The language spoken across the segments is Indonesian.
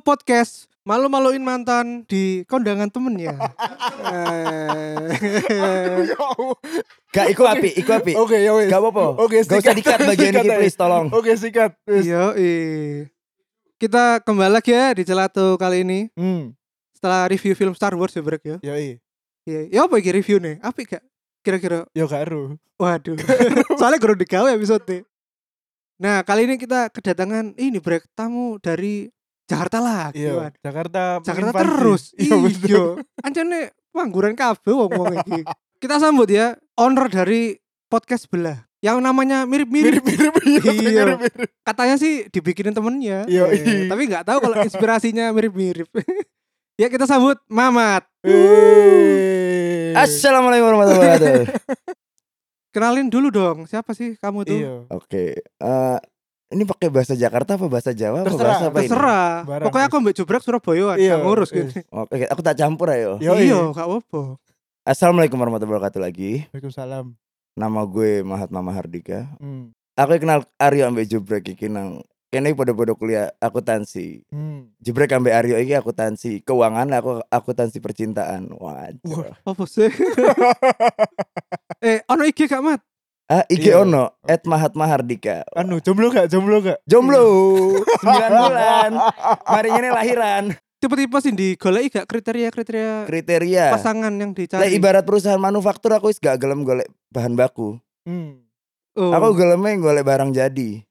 Podcast Malu-maluin mantan di kondangan temennya Eh, Gak iku api, iku api. Oke ya wes. Gak apa-apa. Oke, Gak usah sikat. dikat bagian Sikat ini please tolong. Oke sikat. Wes. Yo Kita kembali lagi ya di Celatu kali ini Hmm. Setelah review film Star Wars ya Brek ya Ya iya. Iya, ya apa iki review nih? Apa gak? Kira-kira Ya gak ero. Waduh Soalnya guru digawe episode Nah kali ini kita kedatangan ini Brek Tamu dari Jakarta lagi Iya. Jakarta. Jakarta terus. Iya. Iya. Ancene pangguran kabeh wong-wong iki. Kita sambut ya owner dari podcast sebelah yang namanya mirip-mirip. Mirip-mirip. Iya. Mirip-mirip. Katanya sih dibikinin temennya. Iya, Eh, iya. Tapi nggak tahu kalau inspirasinya mirip-mirip. ya kita sambut Mamat. Wey. Assalamualaikum warahmatullahi wabarakatuh. Kenalin dulu dong, siapa sih kamu tuh? Iya. Oke, eh, ini pakai bahasa Jakarta apa bahasa Jawa apa Terserah, bahasa apa ini? Terserah. Barang, Pokoknya aku mbak Jubrak Surabaya Iya, iya, ngurus iya. gitu. Oke, aku tak campur ayo. Yo Iya, gak apa-apa. Assalamualaikum warahmatullahi wabarakatuh lagi. Waalaikumsalam. Nama gue Mahatma Mahardika. Hmm. Aku kenal Aryo ambek Jubrek iki nang kene podo-podo kuliah akuntansi. Hmm. Jubrek ambek Aryo iki akuntansi keuangan, aku akuntansi percintaan. Wah. Apa sih? eh, ono IG gak mat? Ah, IG Iya. ono at Mahatma Hardika. Anu jomblo gak? Jomblo gak? Jomblo 9 bulan. Mari ini lahiran. Tipe-tipe sih digoleki gak kriteria-kriteria Kriteria. pasangan yang Lah dicari? ibarat perusahaan manufaktur aku wis gak gelem golek bahan baku. Hmm. Oh. Aku gelemnya golek barang jadi.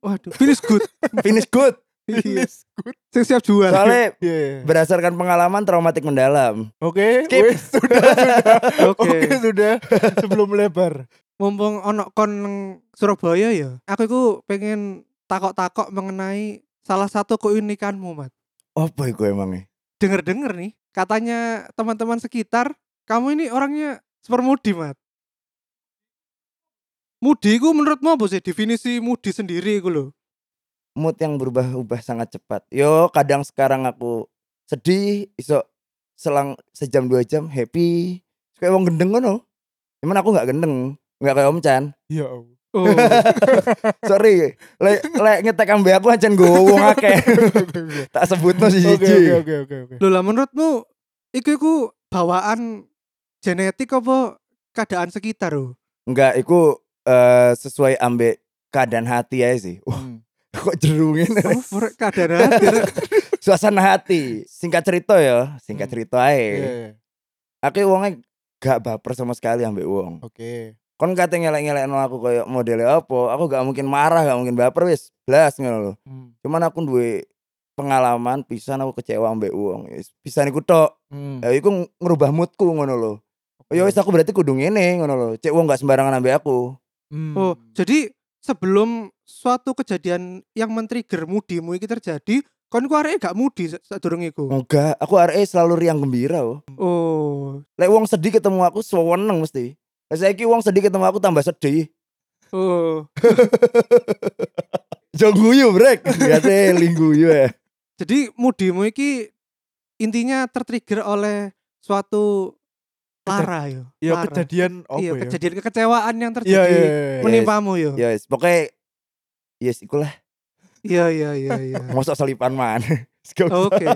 Waduh, finish good. Finish good. Iya. Good. Sing siap jual. Soalnya Iya. iya. berdasarkan pengalaman traumatik mendalam. Oke. Skip. Wes, sudah sudah. Oke. Oke sudah. Sebelum melebar. Mumpung ono kon nang Surabaya ya. Aku iku pengen takok-takok mengenai salah satu keunikanmu, Mat. Apa iku emangnya? Dengar-dengar nih, katanya teman-teman sekitar, kamu ini orangnya super mudi, Mat. Mudi ku menurutmu apa sih definisi mudi sendiri iku lho? Mood yang berubah-ubah sangat cepat. Yo, kadang sekarang aku sedih, iso selang sejam dua jam happy. Kayak wong gendeng ngono. Cuman aku nggak gendeng, nggak kayak Om Chan. Ya Allah. Oh, Sorry, lek lek ngetek ambe aku ancen gue wong akeh. tak sebutno Oke siji. oke oke oke oke. Lho lah menurutmu iku iku bawaan genetik apa keadaan sekitar lho? Enggak, iku eh, sesuai ambek keadaan hati aja sih. Wah, Hmm. Kok jerungin. Oh, keadaan hati. Suasana hati. Singkat cerita ya, singkat Hmm. cerita ae. Iya, iya. Aku wongnya gak baper sama sekali ambek wong. Oke. Kon kate ngelek-ngelek aku kayak modelnya apa, aku gak mungkin marah, gak mungkin baper wis. Blas ngono lho. Hmm. Cuman aku duwe pengalaman pisan aku kecewa ambek wong. Wis, Pisan iku tok. Hmm. Ya iku ngerubah moodku ngono lho. Oh, ya wis aku berarti kudu ngene ngono lho. Cek wong gak sembarangan ambek aku. Hmm. Oh, jadi sebelum suatu kejadian yang men-trigger mudimu iki terjadi, kon ku areke gak mudi sa- sadurunge iku. Enggak, aku RE selalu riang gembira. Oh. Oh. Lek wong sedih ketemu aku seneng mesti. Lah saiki wong sedih ketemu aku tambah sedih. Oh. Jo guyu, Brek. Biasa lingguyu ya. Jadi mudimu iki intinya tertrigger oleh suatu lara yo. Ya kejadian apa iya, ya? kejadian kekecewaan yang Iya terjadi iya iya. menimpamu yo. Ya wis, pokoknya yes ikulah Iya iya iya iya. mosok selipan man. Oke.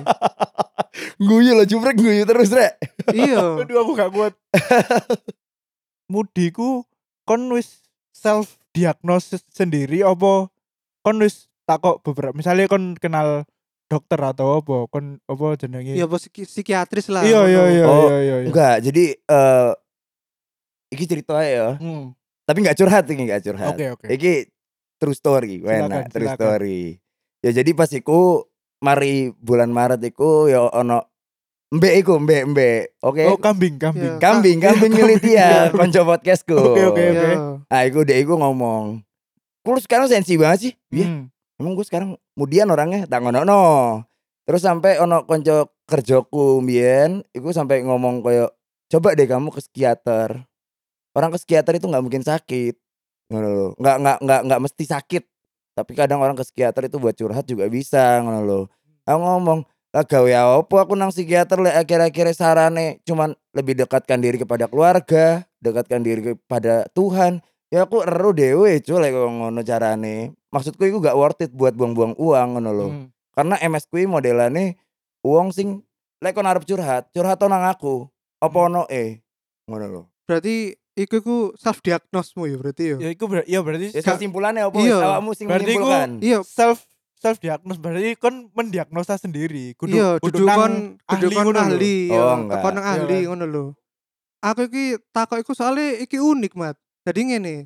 guyu lah jubrek guyu terus, Rek. Iya. Aduh aku gak kuat. Mudiku kon wis self diagnosis sendiri apa kon wis takok beberapa misalnya kon kenal dokter atau apa kon apa jenenge Iya bos psiki- psikiatris lah. iya iya iya Oh, iya iya iya. Enggak, jadi eh iki cerita aja ya. Hmm. Tapi nggak curhat ini nggak curhat. Oke oke. Iki true story, Silakan, enak true silakan. story. Ya jadi pas iku mari bulan Maret iku ya ono mbek iku mbek mbek. Oke. Oh kambing kambing. Iya. Kambing, kambing militia, konco podcastku. Oke, oke, oke. Ah, iku dek iku ngomong. Kulo sekarang sensi banget sih. Iya, Hmm. emang gue sekarang kemudian orangnya tak ngono no. Terus sampai ono konco kerjaku mbien, iku sampai ngomong koyo coba deh kamu ke psikiater. Orang ke psikiater itu nggak mungkin sakit. Ngono lho. Nggak nggak nggak nggak mesti sakit. Tapi kadang orang ke psikiater itu buat curhat juga bisa ngono lho. Aku ngomong, lah gawe apa aku nang psikiater lek akhir-akhir sarane cuman lebih dekatkan diri kepada keluarga, dekatkan diri kepada Tuhan. Ya aku eru dewe cuy ngono carane. Maksudku itu gak worth it buat buang-buang uang ngono lho. Hmm. Karena MS kuwi modelane wong sing lek kon arep curhat, curhat nang aku. Apa ono e? Ngono lho. Berarti iku ku self diagnosmu ya berarti ya. Ya iku ber- ya berarti Ya kesimpulannya apa? iya. Awakmu sing Berarti menyimpulkan. Iya, self self diagnos berarti kon mendiagnosa sendiri. Kudu iya, kudu kon kon ngono ahli, Oh, ya, enggak. tekon nang Iya ahli kan? ngono lho. Aku iki takok iku soalnya iki unik, Mat. Jadi ngene,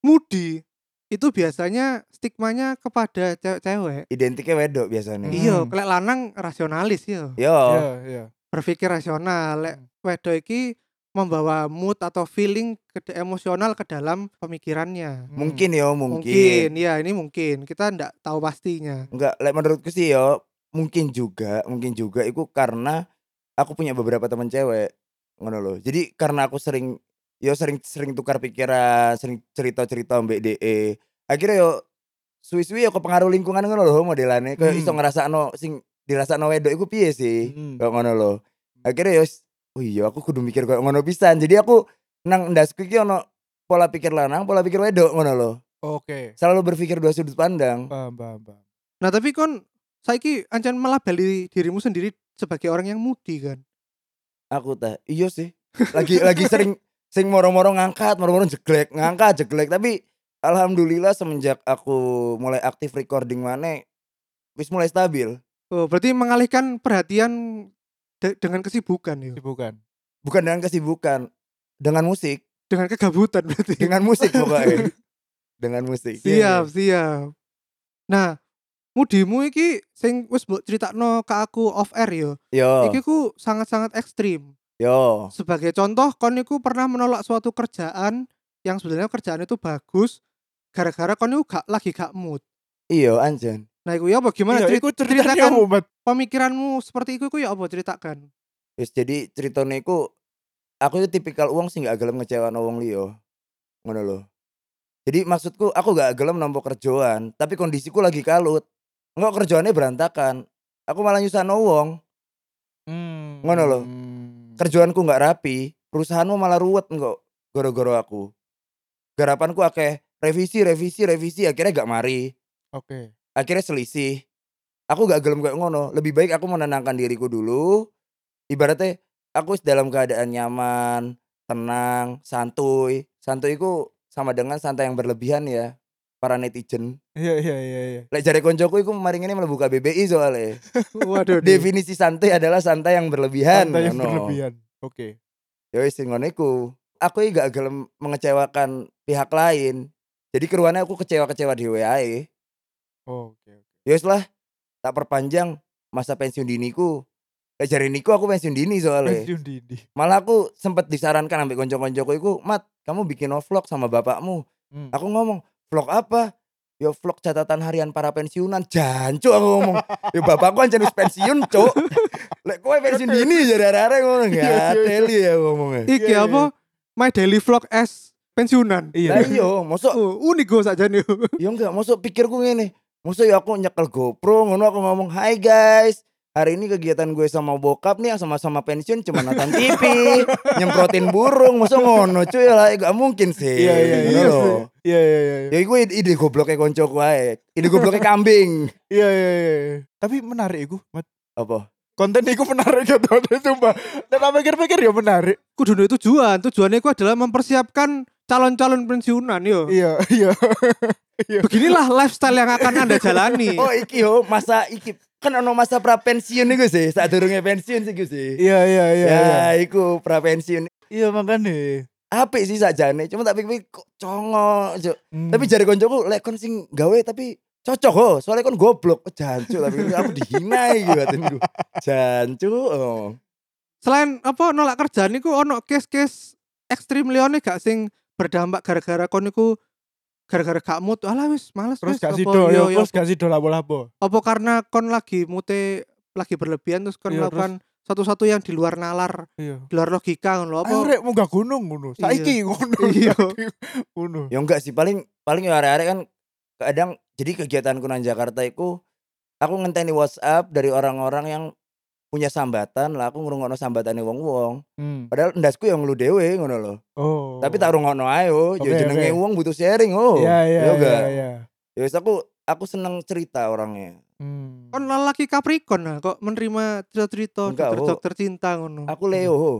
Mudi itu biasanya stigmanya kepada cewek-cewek. Identiknya wedok biasanya. Hmm. Iya, lek lanang rasionalis ya. Yo. Iya, iya. Berpikir rasional, lek Hmm. wedok iki membawa mood atau feeling ke emosional ke dalam pemikirannya. Hmm. Mungkin yo, Mungkin, mungkin. ya ini mungkin. Kita ndak tahu pastinya. Enggak, lek menurutku sih yo mungkin juga, mungkin juga itu karena aku punya beberapa teman cewek. Ngono loh. Jadi karena aku sering yo sering sering tukar pikiran, sering cerita-cerita mbek DE. Akhirnya yo suwi-suwi yo kepengaruh lingkungan ngono loh modelane. Kayak Hmm. iso ngrasakno sing dirasakno wedok iku piye sih? Hmm. Kayak ngono loh. Akhirnya yo oh iya aku kudu mikir kayak ngono pisan. Jadi aku nang ndasku iki ono pola pikir lanang, pola pikir wedok ngono loh. Oke. Selalu berpikir dua sudut pandang. Paham, paham, paham. Nah, tapi kon saiki ancen melabeli dirimu sendiri sebagai orang yang mudi kan. Aku teh iya sih. Lagi lagi sering sing moro-moro ngangkat, moro-moro jeglek, ngangkat jeglek. Tapi alhamdulillah semenjak aku mulai aktif recording mana wis mulai stabil. Oh, berarti mengalihkan perhatian de- dengan kesibukan ya. Bukan. Bukan dengan kesibukan, dengan musik, Dengan kegabutan berarti. dengan musik pokoknya. dengan musik. siap, siap. Nah, mudimu iki sing wis mbok critakno ke aku off air yo. Yo, Iki ku sangat-sangat ekstrim. yo. Sebagai contoh, kon iku pernah menolak suatu kerjaan yang sebenarnya kerjaan itu bagus gara-gara kon iku gak lagi gak mood. Iya anjen. Nah, iku ya apa gimana Iya, iku ceritakan apa, Mat? pemikiranmu seperti itu iku ya apa ceritakan? Wis jadi ceritanya iku aku itu tipikal uang sih gak gelem ngecewano wong liya. Ngono lho. Jadi maksudku aku gak gelem nampa kerjaan, tapi kondisiku lagi kalut. Enggak kerjaannya berantakan. Aku malah nyusahno wong. Hmm. Ngono lho. Kerjaanku nggak rapi, perusahaanmu malah ruwet enggak gara-gara aku. Garapanku akeh revisi, revisi, revisi, akhirnya gak mari. Oke. Akhirnya selisih. Aku gak gelem kayak ngono. Lebih baik aku menenangkan diriku dulu. Ibaratnya aku dalam keadaan nyaman, tenang, santuy. Santuy iku sama dengan santai yang berlebihan ya. Para netizen. Iya, iya, iya, iya. Lek jare koncoku iku kemarin ini mlebu KBBI soalnya. Waduh. Definisi santai adalah santai yang berlebihan. Santai yang ngono. berlebihan. Oke. Ya wis sing ngono iku. Aku iki gak gelem mengecewakan pihak lain. Jadi keruannya aku kecewa-kecewa di wae. Oh, oke, oke. Ya wis lah, tak perpanjang masa pensiun diniku. Lek jare niku aku pensiun dini soalnya. Pensiun dini. Malah aku sempet disarankan sampai konco-koncoku iku, "Mat, kamu bikin vlog sama bapakmu." Hmm. Aku ngomong, "Vlog apa?" Ya vlog catatan harian para pensiunan. Jancu aku ngomong. ya bapakku ancen wis pensiun, Cuk. Lek kowe pensiun dini jare arek ngono Iya, iya, ya iya. teli ya ngomongnya. Iki Iya, iya, apa? My daily vlog as pensiunan. Lah Iya. iya, mosok Oh, unik gue saja nih. ya enggak, mosok pikirku ngene. Mosok ya aku nyekel GoPro ngono aku ngomong, "Hai guys, hari ini kegiatan gue sama bokap nih yang sama-sama pensiun cuma nonton TV, nyemprotin burung." Mosok ngono cuy lah, gak mungkin sih. Iya, iya, iya. Iya, iya, iya. iya. Ya iku ide, gobloknya koncoku ae. Ide gobloknya kambing. Iya, iya, iya. iya. Tapi menarik iku, Mat. Apa? Konten iku menarik ya, Ton. Sumpah. Dan tak pikir-pikir ya menarik. Kudu tujuan. Tujuannya itu adalah mempersiapkan calon-calon pensiunan yo. Iya, iya. Beginilah lifestyle yang akan Anda jalani. Oh iki yo masa iki kan ono masa pra pensiun iku sih, saat durunge pensiun sih sih. Iya, iya, iya. Ya, iya. iku pra pensiun. Iya, makanya. Apik sih sakjane, cuma tak pikir kok congo. Hmm. Tapi jare koncoku lek kon sing gawe tapi cocok oh, soalnya kon goblok. Oh, Jancu tapi aku dihina iki batinku. Jancu. Oh. Selain apa nolak kerjaan niku ono case-case ekstrim lione gak sing berdampak gara-gara kon niku gara-gara gak mood. Alah wis males terus wis, gak sido, yo, yo, yo, terus gak sido lapo-lapo. apa karena kon lagi mute lagi berlebihan terus kon Iya, melakukan satu-satu yang di luar nalar, Iya. di luar logika ngono apa? Ayo rek munggah gunung ngono. Iya. Saiki ngono. Iya. Ngono. Ya enggak sih, paling paling ya arek-arek kan kadang jadi kegiatanku nang Jakarta iku aku ngenteni WhatsApp dari orang-orang yang punya sambatan lah aku ngrungokno sambatane wong-wong. Hmm. Padahal ndasku yang lu dhewe ngono loh. Oh. Tapi tak rungokno ae oh, Oke, ya jenenge oke. wong butuh sharing oh. Iya, iya, Ya iya, enggak? iya. Ya wis aku aku seneng cerita orangnya. Hmm. Kon lelaki Capricorn nah kok menerima cerita-cerita dokter cinta ngono. Aku Leo. ho.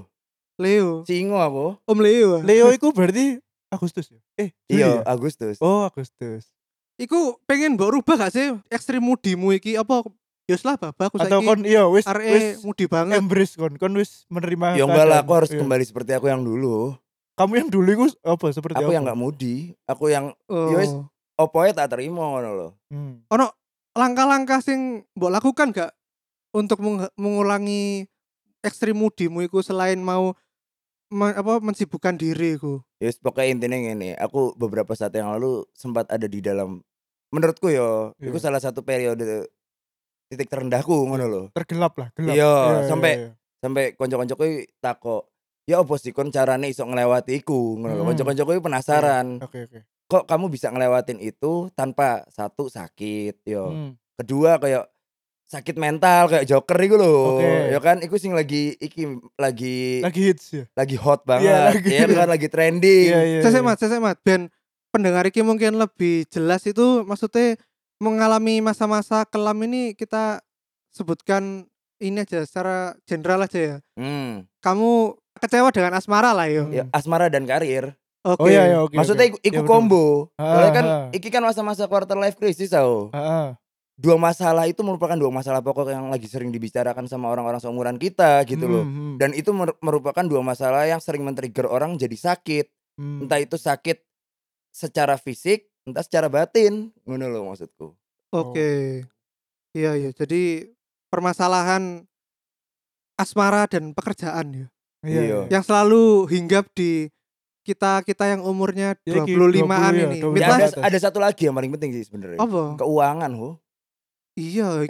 Leo. Singo aku. Om Leo. ah. Leo iku berarti Agustus ya? Eh, Iya, ya? Agustus. Oh, Agustus. Iku pengen mbok rubah gak sih ekstrim mudimu iki apa ya lah babak aku Atau saiki kon iya wis wis mudi banget. embrace kon, kon wis menerima Ya enggak lah, aku harus Iya. kembali seperti aku yang dulu. Kamu yang dulu iku apa seperti Aku apa? yang nggak mudi, aku yang Oh. ya wis. opoe tak terima ngono lho. Hmm. Ono langkah-langkah sing mbok lakukan gak untuk meng- mengulangi ekstrim mudimu iku selain mau me- apa mensibukkan diri iku. Ya pokoknya intinya ngene, aku beberapa saat yang lalu sempat ada di dalam menurutku yo, itu Iya. salah satu periode titik terendahku ngono lho. Tergelap lah, gelap. Iya, Iya, sampai- iya. Sampai konco-koncoku takok, ya apa sih kon carane iso ngelewati iku ngono lho. Hmm. Konco-koncoku penasaran, Oke, oke. kok kamu bisa ngelewatin itu tanpa satu sakit yo. Hmm. kedua kayak sakit mental kayak Joker iku lho. Oke. Ya kan iku sing lagi iki lagi Lagi hits ya. lagi hot banget. Iya, lagi- ya kan lagi trending. Iya, iya. Sesek iya. mat, sesek mat. Ben pendengar iki mungkin lebih jelas itu maksudnya mengalami masa-masa kelam ini kita sebutkan ini aja secara general aja ya. Hmm. Kamu kecewa dengan asmara lah yo. Ya, asmara dan karir. Oke. Oh iya, iya, oke. Maksudnya oke. iku, iku Iya, combo. Ah, Soalnya kan ah. iki kan masa-masa quarter life crisis tau. Heeh. Dua masalah itu merupakan dua masalah pokok yang lagi sering dibicarakan sama orang-orang seumuran kita gitu loh. Hmm, hmm, Dan itu mer- merupakan dua masalah yang sering men-trigger orang jadi sakit. hmm. Entah itu sakit secara fisik, entah secara batin. Ngono loh maksudku. Oke. Iya iya. Jadi permasalahan asmara dan pekerjaan ya. Iya, Iya. iya. Yang selalu hinggap di kita kita yang umurnya Ya, iki 25-an 20 ya, ini. 20 Ya, ada, ada satu lagi yang paling penting sih sebenarnya. apa? Keuangan, ho. Iya, lho.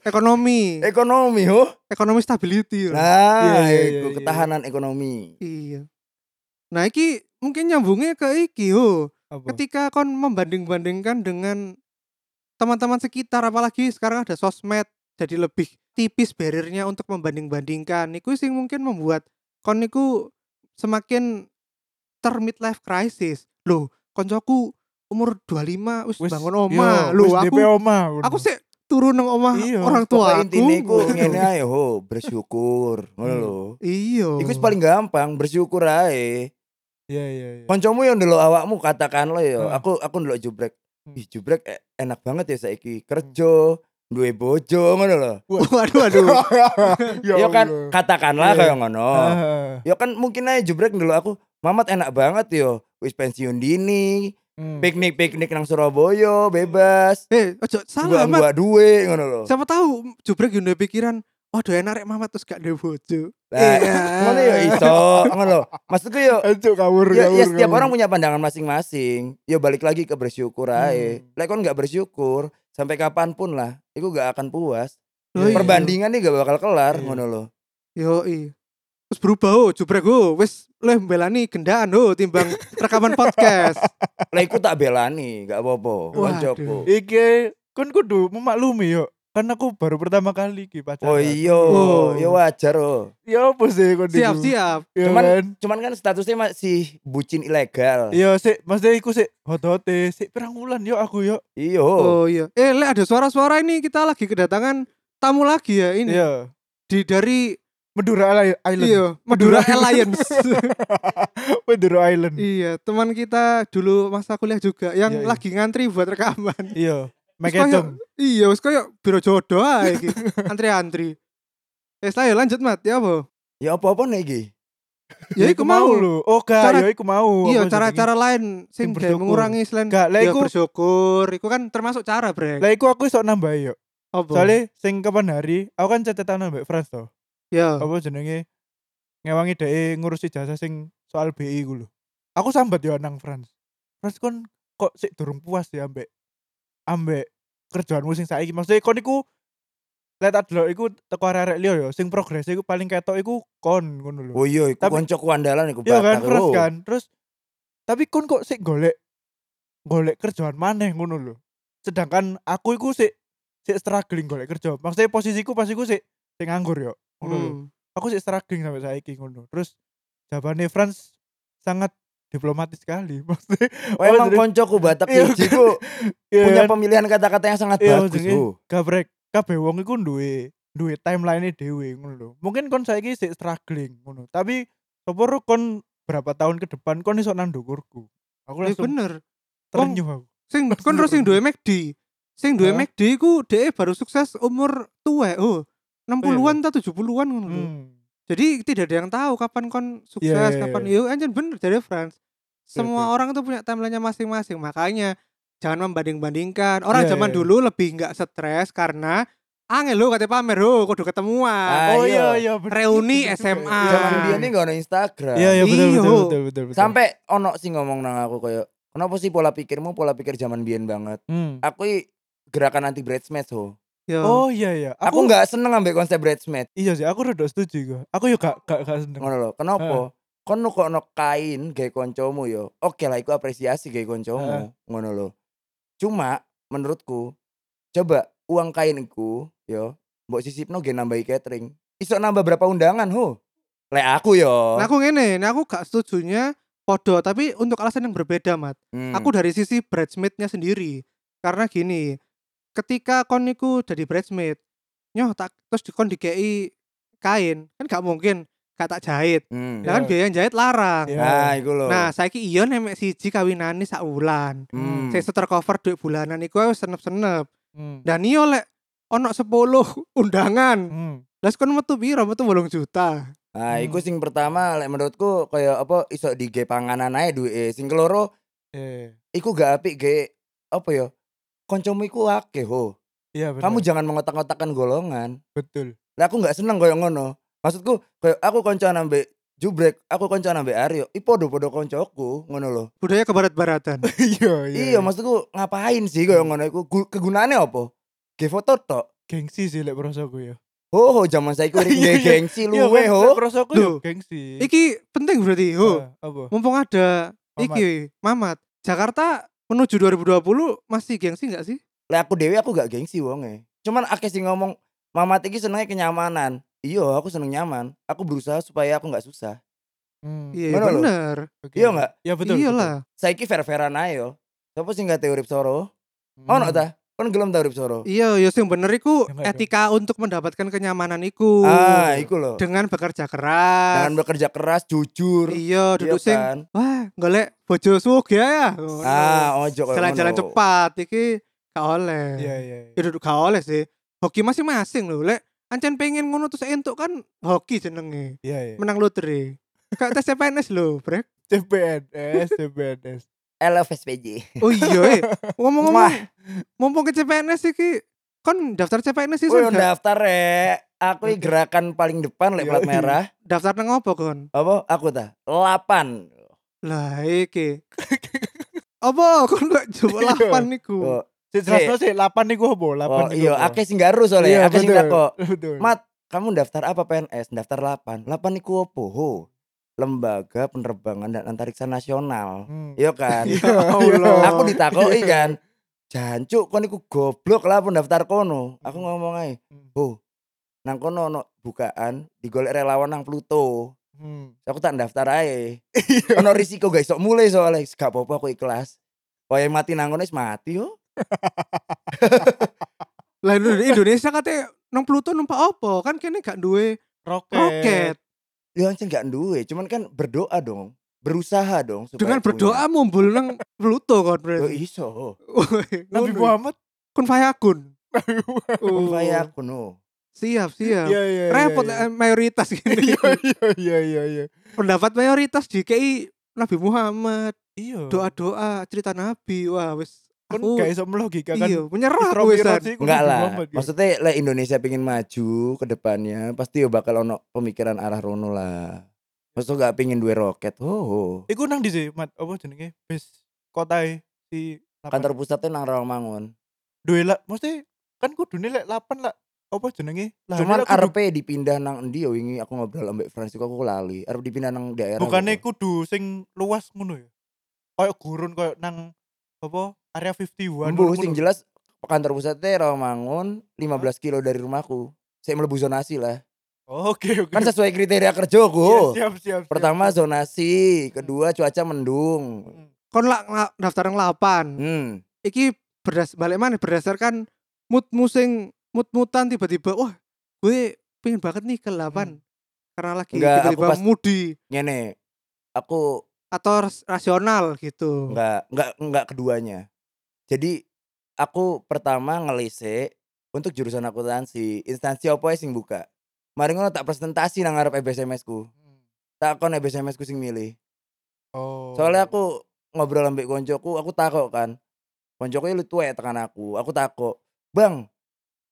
ekonomi, Ekonomi, ho. ekonomi stability. lho. Nah, Iya, iya, iya, iya. ketahanan ekonomi. Iya. Nah, iki mungkin nyambungnya ke iki, ho. Apa? Ketika kon membanding-bandingkan dengan teman-teman sekitar apalagi sekarang ada sosmed jadi lebih tipis barriernya untuk membanding-bandingkan. Iku sing mungkin membuat kon niku semakin ter midlife crisis. Loh, koncoku umur 25 wis bangun iya, Loh, DP aku omah. aku sih turun nang omah Iya, orang tua aku. intinya iku ngene ae, ho, bersyukur. Ngono lho. Iya. Iku paling gampang, bersyukur ae. Iya, iya, iya. Koncomu yang ndelok awakmu katakan lo ya, Hmm. aku aku ndelok jubrek. Hmm. Ih, jubrek e- enak banget ya saiki. Kerja, duwe bojo ngono lho. waduh waduh. Ya kan katakanlah Iya. kayak ngono. Ya kan mungkin aja jubrek ndelok aku, Mamat enak banget yo. Wis pensiun dini, hmm. piknik-piknik nang Surabaya bebas. Eh, ojo salah. Gua duwe ngono lho. Siapa tahu jubrek yo pikiran, waduh enak rek Mamat terus gak duwe bojo. Iya. ngono ya iso, ngono lho. Maksudku yo Aduh, kabur, ya, kabur, ya setiap kabur. orang punya pandangan masing-masing. Ya balik lagi ke bersyukur aja. Hmm. Lek kon nggak bersyukur sampai kapan pun lah, itu gak akan puas. Oh, iya. Perbandingan nih gak bakal kelar Iya. ngono lho. Yo Terus berubah oh, jubrek oh, wis leh mbelani gendaan oh timbang rekaman podcast. Lah iku tak belani, gak apa-apa. Waduh. Koncoku. Iki kan kudu memaklumi yo. Kan aku baru pertama kali ki pacaran. Oh iya, Oh. ya wajar oh. Ya apa sih kon siap siap. Ya Cuman- kan? Cuman kan statusnya masih bucin ilegal. Iya sik, maksudnya iku sik hot-hote, sik pirang wulan yo aku yo. Iya. Oh iya. Eh, le ada suara-suara ini kita lagi kedatangan tamu lagi ya ini. Iya. Di dari Madura Island. iya, Madura Madura. Alliance. Madura Island. iya, teman kita dulu masa kuliah juga yang Iya, iya. lagi ngantri buat rekaman. Iya. Meketong. Iya, wis koyo biro jodoh ae iki. Antri-antri. Wis lah ya lanjut Mat, ya apa? Ya apa-apa nih iki? Ya iku mau. lho. Oh gak, yo iku mau. Iya, cara-cara lain sing mengurangi selain Gak, lah ya iku bersyukur. Iku kan termasuk cara, Brek. lah iku aku iso nambah yo. Apa? Soalnya sing kapan hari, aku kan catatan ambek Frans to. ya. Apa jenenge? Ngewangi dhek ngurusi jasa sing soal BI ku lho. Aku sambat yo nang Frans. Frans kon kok sik durung puas ya ambek ambek kerjaanmu sing saiki. Maksudnya kon iku Lihat tak delok iku teko arek-arek liya yo sing progres iku paling ketok iku kon ngono lho. Oh iya, iku Tapi- koncoku andalan iku Iya kan Frans lho. kan. Terus tapi kon kok sik golek golek kerjaan maneh ngono lho. Sedangkan aku iku sik sik struggling golek kerja. Maksudnya posisiku pas iku sik sik nganggur yo. Ngono. Hmm. Aku sik struggling sampai saiki ngono. Terus jawabane Frans sangat diplomatis sekali. Maksudnya Oh, emang jenenge- koncoku Batak Iya, siji ku iya punya kan? pemilihan kata-kata yang sangat Iya, bagus. Oh. gabrek kabeh wong iku duwe duwe timeline dhewe ngono lho. Mungkin kon saiki sik struggling ngono. Tapi sapa ro kon berapa tahun ke depan kon iso nang ndukurku. Aku Eh, langsung bener. terenyuh aku. Sing kon terus sing duwe. McD. Sing duwe? McD iku dhek baru sukses umur tuwek. Oh, 60-an atau 70-an ngono lho. Jadi tidak ada yang tahu kapan kon sukses, Iya, iya, kapan iya. yo anjen bener dari Frans. Semua oke. orang tuh punya timeline-nya masing-masing. Makanya jangan membanding-bandingkan. Orang Iya, zaman iya. dulu lebih nggak stres karena angel lo katanya pamer ho kudu ketemuan. Ah, Oh iya. iya iya bener. Reuni SMA. Zaman dia ini gak ada Instagram. Iya iya betul Iya. betul betul betul betul. Sampai ono sih ngomong nang aku kayak kenapa sih pola pikirmu pola pikir zaman biyen banget. Hmm. Aku gerakan anti bridesmaid ho. Yo. Oh iya iya. Aku nggak seneng ambek konsep bridesmaid. Iya sih, aku rada setuju iku. Aku yo gak gak gak seneng. Ngono lho. Kenapa? Kon ono kain gawe koncomu yo. Oke lah iku apresiasi gawe koncomu. Ngono lho. Cuma menurutku coba uang kain iku yo mbok sisipno ge nambahi catering. Iso nambah berapa undangan ho? Lek aku yo. Nah aku ngene, nah aku gak setujunya podo tapi untuk alasan yang berbeda mat. Hmm. Aku dari sisi bridesmaidnya sendiri. Karena gini, ketika kon niku jadi bridesmaid, nyoh tak terus dikon dikei kain, kan gak mungkin gak tak jahit. Hmm. Ya kan Iya. biaya yang jahit larang. Iya. Nah, iku lho. Nah, saiki iya nek siji kawinane sak wulan. Hmm. Sing tercover duit bulanan iku wis senep-senep. Hmm. Dan iya lek ono 10 undangan. Hmm. Lah kon metu piro? Metu 8 juta. Nah, Hmm. iku sing pertama lek menurutku kayak apa iso dige panganan ae duwe. Sing keloro Eh, iku gak apik ge apa ya? Koncomu iku akeh ho. Iya bener. Kamu jangan mengotak-otakkan golongan. betul. Lah aku gak seneng koyo ngono. Maksudku kayak aku koncoan ambek Jubrek, aku koncoan ambek Aryo. I podo-podo koncoku ngono lho. Budaya kebarat-baratan. Iya Iya, maksudku ngapain sih koyo ngono iku? Gu- Kegunaannya apa? Ge foto tok. gengsi sih lek prosoku ya. Oh, ho, zaman saiki urip Iya, nge iya. gengsi Iya luwe ho. prosoku yo Loh, gengsi. Iki penting berarti. Ho. Ah, apa? Mumpung ada Mamat. iki Mamat. Jakarta menuju 2020 masih gengsi nggak sih? Lah aku dewe aku gak gengsi wonge. Cuman akeh sing ngomong Mamat iki senengnya kenyamanan. Iya, aku seneng nyaman. Aku berusaha supaya aku nggak susah. Hmm, Iya lho. bener. oke. Iya nggak? Iya betul. Iyalah. Saiki fair-fairan ae yo. Sopo sing gak urip soro? betul. Ono ta? Kon gelem ta urip soro? Iya, ya sing bener iku Ya, enggak dong. etika untuk mendapatkan kenyamanan iku. Ah, iku lho. Dengan bekerja keras. Dengan bekerja keras, jujur. Iya, Iya duduk sing kan? wah, golek bojo sugih ya. Ah, ojo Jalan-jalan cepat iki gak oleh. Iya iya. iya. Ya duduk gak oleh sih. Hoki masing-masing lho, lek ancen pengen ngono terus entuk kan hoki jenenge. Iya iya. Menang lotre. Kayak tes CPNS lho, Brek. CPNS, CPNS. LFSPJ. Oh iya, eh. Ngomong-ngomong, mumpung ke CPNS iki, kon daftar CPNS sih gak? daftar rek. Aku i gerakan paling depan lek Iya, plat iya. merah. Daftar nang opo kon? Apa? Aku ta. 8. Lah iki. Apa kon gak coba Iya. lapan niku? Oh, jelasno sik 8 niku apa? 8 oh niku iya, apa? akeh sing garu soalnya. Iya, akeh sing betul. takok. Betul. Mat, kamu daftar apa PNS? Daftar 8. 8 iku opo? Ho. Lembaga Penerbangan dan Antariksa Nasional. Hmm. Iya kan? Ya Allah. aku ditakoki kan. Jancuk kon iku goblok lah pendaftar kono. Aku ngomong ae, Hmm. "Ho, nang kono ono bukaan digolek relawan nang Pluto." Hmm. Aku tak daftar ae. ono risiko guys, sok mulai soalnya gak apa-apa aku ikhlas. Wae mati nang kono wis mati yo. Lah Indo- Indonesia katanya nang Pluto numpak opo? Kan kene gak duwe Roket. roket. Ya ancen gak duwe, cuman kan berdoa dong. Berusaha dong supaya Dengan punya. berdoa mumbul nang Pluto kon Yo berarti. iso. Woi, Nabi. Muhammad. kun fayakun. Kun Oh, kaya aku no. Siap, siap. Iya iya. Repot iya, eh, mayoritas gini. Iya iya iya iya iya. Pendapat mayoritas di KI Nabi Muhammad, Iya. doa-doa, cerita Nabi. Wah, wis Kan gak iso melogikakan. iya, menyerah iku Enggak Nabi lah. Ya. Maksudnya lek Indonesia pengen maju ke depannya, pasti yo bakal ono pemikiran arah rono lah. Maksudnya gak pengen duwe roket. Oh, Iku nang di sih, Mat, apa jenenge? Bis kotae si lapan. kantor pusatnya nang Rawamangun. duwe lah, mesti kan kudune lek 8 lah. Apa jenenge? Lah, Cuman lah kudu- RP dipindah nang endi yo wingi aku ngobrol ambek Francisco aku lali. Arep dipindah nang daerah. bukannya gitu. kudu sing luas ngono ya. Kayak gurun kayak nang apa? Area 51. Embuh ngono. sing jelas kantor pusatnya Rawamangun 15 kilo dari rumahku. Saya mlebu zonasi lah. Oke, oke. Kan sesuai kriteria kerjaku. Iya, siap, siap, siap. Pertama zonasi, kedua cuaca mendung. Hmm. Kon lah daftar yang 8. Hmm. Iki berdas balik mana berdasarkan mood musing mood mutan tiba-tiba wah gue pengen banget nih ke 8 karena lagi tiba-tiba moody Ngene, aku atau ras- rasional gitu. enggak enggak enggak keduanya. Jadi aku pertama ngelise untuk jurusan akuntansi, instansi apa ae sing buka. Mari ngono tak presentasi nang ngarep EBSMS ku. Hmm. Tak kon EBSMS ku sing milih. Oh. Soalnya aku ngobrol ambek koncoku, aku takut kan. Koncoku lu tuwek tekan aku. Aku takut. Bang,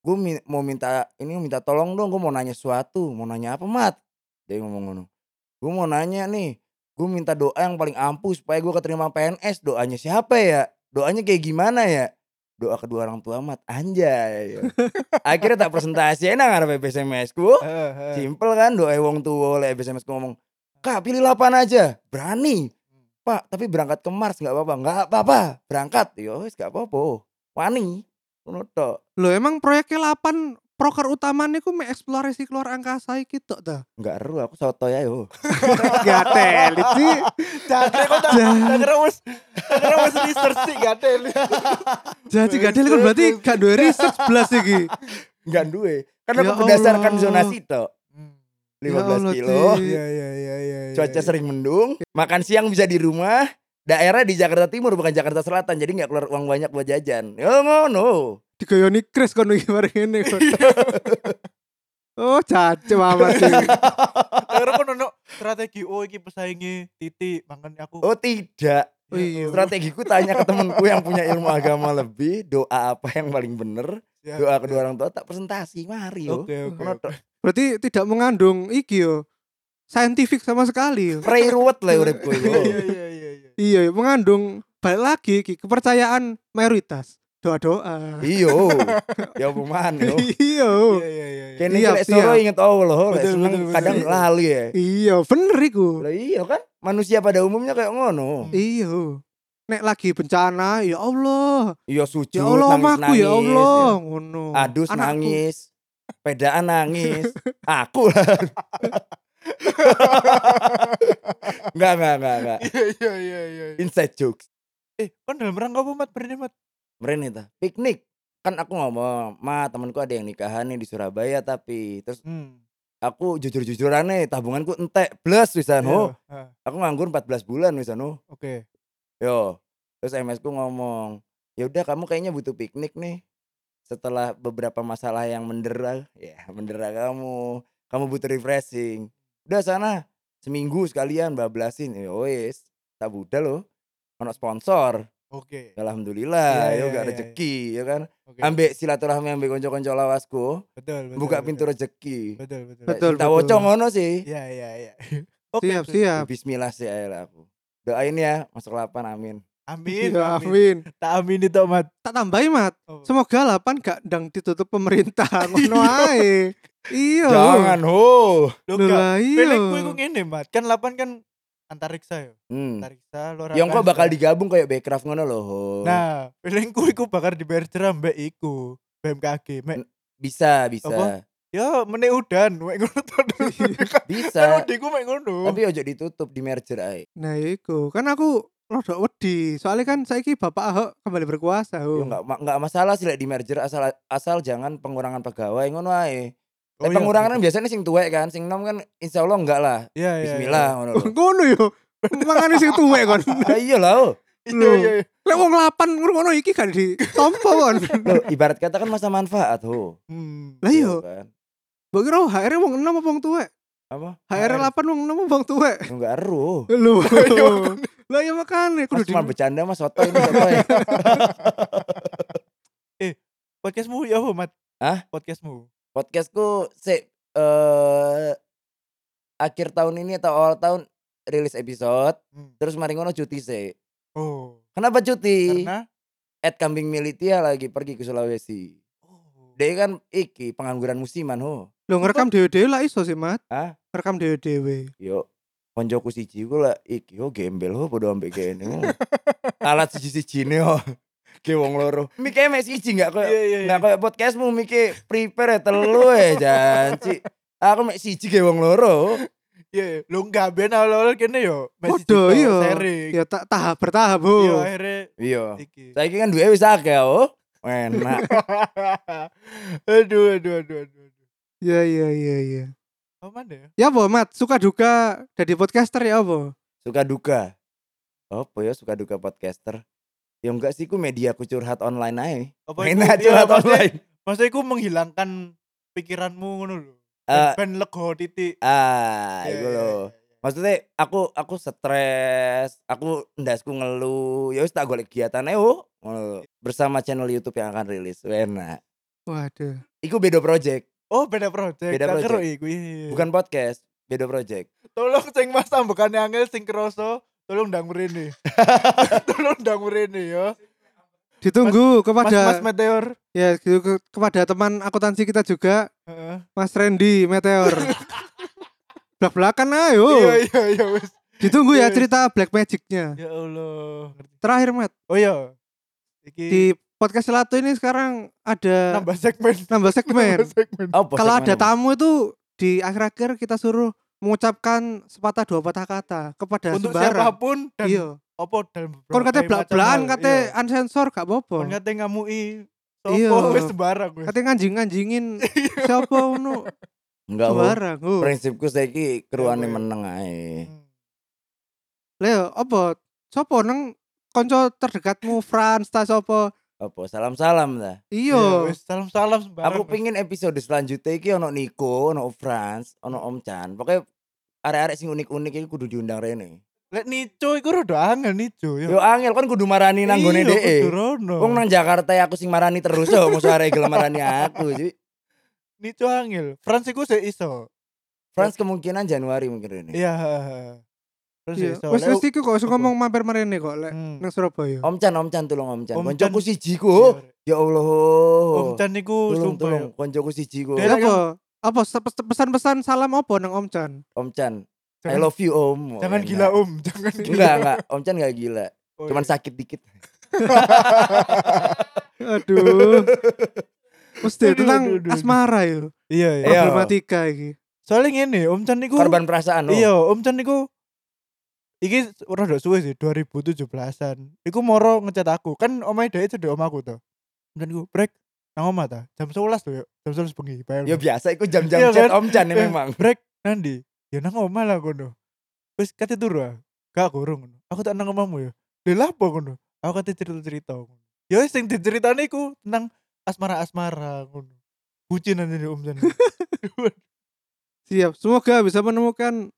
gue mau minta ini minta tolong dong, gue mau nanya sesuatu. Mau nanya apa, Mat? Dia ngomong ngono. Gue mau nanya nih, gue minta doa yang paling ampuh supaya gue keterima PNS. Doanya siapa ya? Doanya kayak gimana ya? Doa kedua orang tua Mat. Anjay. Akhirnya tak presentasi nang ngarep BSMS ku. Heeh, heeh. Simpel kan doa wong tua oleh BSMS ku ngomong, "Kak, pilih 8 aja." Berani. Pak, tapi berangkat ke Mars nggak apa-apa. Nggak apa-apa. Berangkat. Yo, nggak apa-apa. Wani. Loh emang proyeknya 8 proker utama nih ku mengeksplorasi keluar angkasa iki tok ta. Nggak eru aku soto ya yo. Gatel sih. Jangkrik kok tak kira wis tak kira wis research sih gatel. Jadi gatel kan berarti gak duwe research belas iki. Nggak duwe. Karena Ya aku berdasarkan Allah. zonasi tok. 15 Ya Allah, kilo. Ci. Iya iya iya iya. Cuaca iya. sering mendung. Makan siang bisa di rumah. Daerah di Jakarta Timur bukan Jakarta Selatan. Jadi nggak keluar uang banyak buat jajan. Yo ngono. Digayoni Chris kono iki kon. Oh, cace amat sih. Tak kira kon ono strategi oh iki pesaingi titik makanya aku Oh tidak. Oh, iya. Strategiku tanya ke temenku yang punya ilmu agama lebih, doa apa yang paling bener, Siap, doa siap. kedua orang tua tak presentasi, mari yo. Oke oke. Ngono oke. tok. Berarti tidak mengandung iki yo. Scientific sama sekali yo. Pray ruwet lah uripku yo. Iya iya iya iya. Iya, mengandung balik lagi kepercayaan mayoritas. Doa-doa. Iyo. Ya peman yo. Iya. Iya iya iya. iya. Lek soro inget Allah, lek seneng kadang lali ya. Iya, bener iku. Lah iya kan, manusia pada umumnya kayak ngono. Iya. Nek lagi bencana, ya Allah. Iya sujud, Ya Allah nangis, omahku ya Allah, ngono. Adus Anakku. nangis, pedaan nangis. Aku lah. Enggak, enggak, enggak, enggak. Iya iya iya iya. Inside jokes. Eh, kon dalam rangka apa mat berani mat? Meren itu piknik kan aku ngomong ma temanku ada yang nikahan nih di Surabaya tapi terus Hmm. aku jujur-jujuran nih tabunganku entek plus wisan Iya, oh ah, aku nganggur 14 bulan wisan Oke. yo terus MS ku ngomong ya udah kamu kayaknya butuh piknik nih setelah beberapa masalah yang mendera ya mendera kamu kamu butuh refreshing udah sana seminggu sekalian bablasin ya wis tak budal loh ono sponsor Oke. alhamdulillah Iya, yo iya, gak iya, rezeki ya kan Oke. ambek silaturahmi ambek konco-konco lawasku Betul betul. buka betul. pintu rezeki Betul betul. Betul. tak wocong ngono sih Iya iya iya. Oke. Siap, siap. bismillah sih aja lah aku doain ya masuk 8 amin Amin. Iya, amin. amin. Tak amin itu mat. Tak tambahi, Mat. Oh. Semoga 8 gak ndang ditutup pemerintah. Ngono ae. Iya. jangan ho Lho, gak. iya. Feelingku iku ngene mat. Kan 8 kan antariksa ya. hmm. Antariksa luar yang kok bakal digabung kayak backcraft ngono loh. Nah, feelingku iku bakal di merger ambek iku. BMKG. Mek, bisa bisa Apa? ya meneh udan mek ngono to. bisa Kan diku mek ngono. tapi ojo ditutup di merger ae Nah, iku. Kan aku rodok wedi. Soalnya kan saiki Bapak Ahok kembali berkuasa. yo Ho. nggak ma- nggak masalah sih lek di merger asal asal jangan pengurangan pegawai ngono ae Oh, Lek iya, pengurangan kan biasanya sing tuwek kan sing nom kan insya Allah enggak lah Iya iya. Bismillah ngono lho Ngono yo. Mangane sing tuwek kon. Ya iya lah oh. Iya iya. iya. Lek wong 8 ngono iki kan di tompo kon. Loh, ibarat kata kan masa manfaat ho Hmm. Lah iya. kan Mbok kira HR wong 6 apa wong tuwek? apa HR 8 wong 6 apa wong tuwek? Enggak eru Lho. Lah ya makane kudu Mas di cuma bercanda mas soto ini soto ya. Podcastmu ya apa mat? Hah? Podcastmu. Podcastku se eh akhir tahun ini atau awal tahun rilis episode Hmm. terus mari ngono cuti sih. Oh. Kenapa cuti? Karena Ed Kambing Militia lagi pergi ke Sulawesi. oh. Dia kan iki pengangguran musiman ho. Lho ngerekam dhewe-dhewe lah iso sih, Mat. Hah? Ngerekam dhewe-dhewe. Yo konjoku siji ku lah iki ho gembel ho padha ambek kene. Alat siji-sijine ho. Ki wong loro. Mike mek siji enggak koyo Iya iya. iya. Nggak kayak podcastmu Miki prepare ya telu ya janji. Aku mek siji ge wong loro. Iya, lu enggak ben awal-awal kene yo. Podo iya. Sharing. Ya tak tahap bertahap, Iya, Bu. akhirnya Iya. iki. Saiki kan duwe wis akeh, oh. Enak. aduh, aduh, aduh, aduh. Iya iya iya iya. Apa mana ya? Ya apa, Mat? Suka duka jadi podcaster ya apa? Suka duka. Apa ya suka duka podcaster? Ya enggak sih ku media ku curhat online ae. Apa iku- iya, curhat maksudnya- online. Maksudnya iku menghilangkan pikiranmu ngono lho. Eh, Ben lego titik. ah, Iya, iku iya, lho. iya. Maksudnya aku aku stres, aku ndasku ngeluh, ya wis tak golek kegiatan ae oh. Ngono. Bersama channel YouTube yang akan rilis. Enak. Waduh. Iku beda project, Oh, beda project. Beda project. iku. iya, iya. bukan podcast, beda project. Tolong sing Mas tambekane angel sing kroso, tolong ndang mrene. tolong ndang mrene ya. Ditunggu Mas kepada Mas Meteor. ya ke- kepada teman akuntansi kita juga, Heeh. Mas Randy Meteor. Belak-belakan ayo. Iya, iya, iya wis. Ditunggu Iya, ya iya. cerita Black Magic-nya. Ya Allah. Terakhir, Mat. Oh iya. Iki Di podcast Selatu ini sekarang ada nambah segmen. nambah segmen. Nambah segmen. Kalau ada tamu itu di akhir-akhir kita suruh mengucapkan sepatah dua patah kata kepada Untuk sembarang. siapa pun dan Iya. apa dalam Kon kate blak-blakan kate Iya. unsensor gak apa-apa. Kon kate ngamui Iya. Sopo wis sembarang wis. Kate nganjing-nganjingin siapa ngono Enggak, sembarang. Oh. Prinsipku saiki keruane ya? meneng ae. Hmm. Leo, apa? Sopo nang konco terdekatmu Frans ta sopo? Apa salam-salam ta? Iya, Iya. salam-salam sembarang. Aku pingin episode selanjutnya iki ono Niko, ono Frans, ono Om Chan. Pokoknya arek-arek sing unik-unik iki kudu diundang rene. Lek Nico iku rada angel Nico ya. Yo angel kan kudu marani nang gone Iya, dhek. Wong nang Jakarta ya aku sing marani terus yo, mosok arek gelem marani aku sih. Nico angel. Frans iku sik iso. Frans kemungkinan Januari mungkin rene. Iya. Iya. Wes wes iku kok ngomong mampir marene kok lek Hmm. nang Surabaya. Om Chan, Om Chan tolong Om Chan. Om Koncoku siji ku. Iya, Ya Allah. Om Chan iku Tolong sumpah ya. koncoku siji ku. Apa? Apa pesan-pesan salam apa nang Om Chan? Om Chan. I love you Om. Jangan gila Om, jangan gila. Enggak, enggak. Om Chan enggak gila. Oh, Cuman iya. sakit dikit. Aduh. Mesti tentang asmara yo. Iya, iya. Iya. Problematika iki. Soalnya ngene, Om Chan iku Korban perasaan. Iya, Om Chan iku iki rada suwe sih 2017-an. Iku moro ngecat aku. Kan omahe dhek cedek om aku to. Chan iku break nang omah ta. Jam 11 tuh ya. Jam 11 bengi. bayar Ya biasa iku jam-jam Iya chat kan? Om Chan ya Eh, memang. Break nanti. Ya nang omah lah kono. Wis kate turu ah. Gak kurung ngono. Aku tak nang omahmu ya. Lha apa kono? Aku kate cerita-cerita ngono. Ya wis sing diceritani iku tentang asmara-asmara ngono. Bucinan ini Om Chan. Siap. Semoga bisa menemukan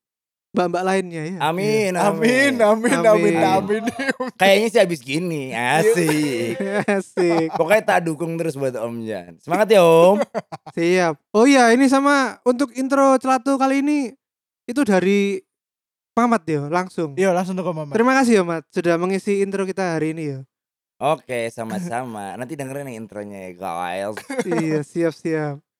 mbak-mbak lainnya ya. Amin, amin, amin, amin, Amin. amin. Kayaknya sih habis gini, asik. Asik. Pokoknya tak dukung terus buat Om Jan. Semangat ya Om. Siap. Oh iya, ini sama untuk intro celatu kali ini itu dari Mamat ya, langsung. Iya, langsung ke Mama. Terima kasih ya, Mat, sudah mengisi intro kita hari ini ya. Oke, sama-sama. Nanti dengerin nih intronya ya guys. iya, siap-siap.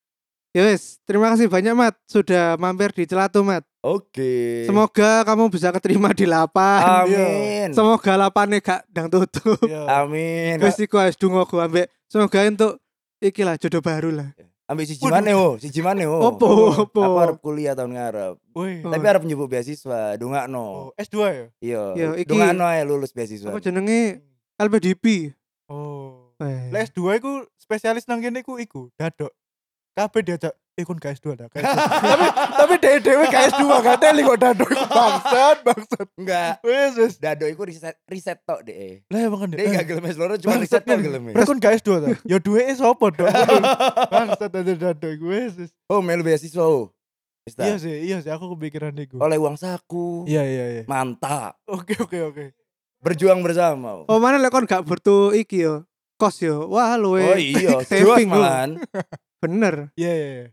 Ya wes, terima kasih banyak Mat sudah mampir di Celatu Mat. Oke. Semoga kamu bisa keterima di lapan. Amin. Semoga lapannya gak dang tutup. Iya. Amin. Wes iku harus dungo gue ambek. Semoga untuk iki lah jodoh baru lah. Ambil siji mana oh, siji mana oh. Opo, opo. Aku harap kuliah tahun ngarep. Woi. Oh. Tapi harap nyebut beasiswa, dongakno. Oh, S2 ya? Iya. Iya, iki- Dongakno ae lulus beasiswa. Apa jenenge LPDP. Oh. Lah S2 iku spesialis nang kene iku iku dadok. Kabeh diajak eh kon gak S2 dah. gak S2." tapi tapi dhewe dhewe gak S2 gak teli kok dadok iku bangsat bangsat. Enggak. Wes wes. Dado iku riset riset tok deh. Lah emang kan Dia gak gelem loro cuma riset tok kan. gelem. Lah kon gak S2 ta? Ya duweke sapa dong? Bangsat aja dadok iku wes. wes. Oh, melu beasiswa oh. Iya sih, iya sih aku kepikiran iku. Oleh uang saku. Iya iya iya. Mantap. Oke oke oke. Berjuang bersama. Oh mana lek kon gak butuh iki yo. Kos yo. Wah luwe. Oh iya, saving, malahan. Bener. Iya iya iya.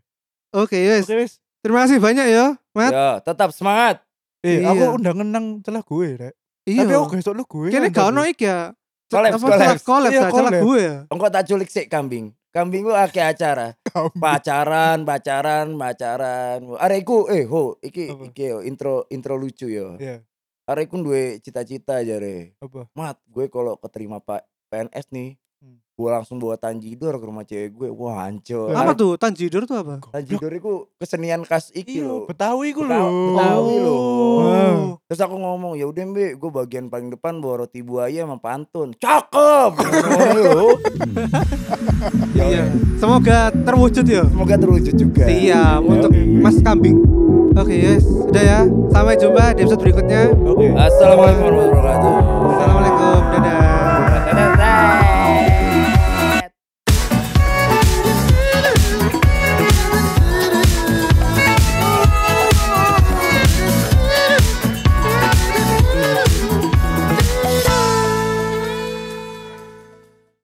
Oke, wes. Oke wes. Terima kasih banyak ya, Mat. Ya, tetap semangat. Eh, Iya. aku undangan nang celah gue, Rek. Iya. Tapi aku besok lu gue. Kene gak ono iki ya. Iya, ta, salah collab. gue ya. Engkau tak culik sik kambing. Kambing gua akeh acara. Kambing. Pacaran, pacaran, pacaran. Areku eh ho, iki Apa? iki yo intro intro lucu yo. Iya. Areku duwe cita-cita jare. Apa? Mat, gue kalau keterima Pak PNS nih. Gue langsung bawa tanjidor ke rumah cewek gue wah hancur Apa tuh? Tanjidor tuh apa? tanjidor itu kesenian khas iki Iya, loh Betawi Betawi- lho. Betawi lho. Wah. terus aku ngomong ya udah mbak gue bagian paling depan bawa roti buaya sama pantun cakep ya Iya. udah. Semoga terwujud ya. semoga terwujud juga Siap untuk Mas Kambing. Oke, yes. Sudah ya. Sampai jumpa di episode berikutnya. Oke. assalamualaikum warahmatullahi wabarakatuh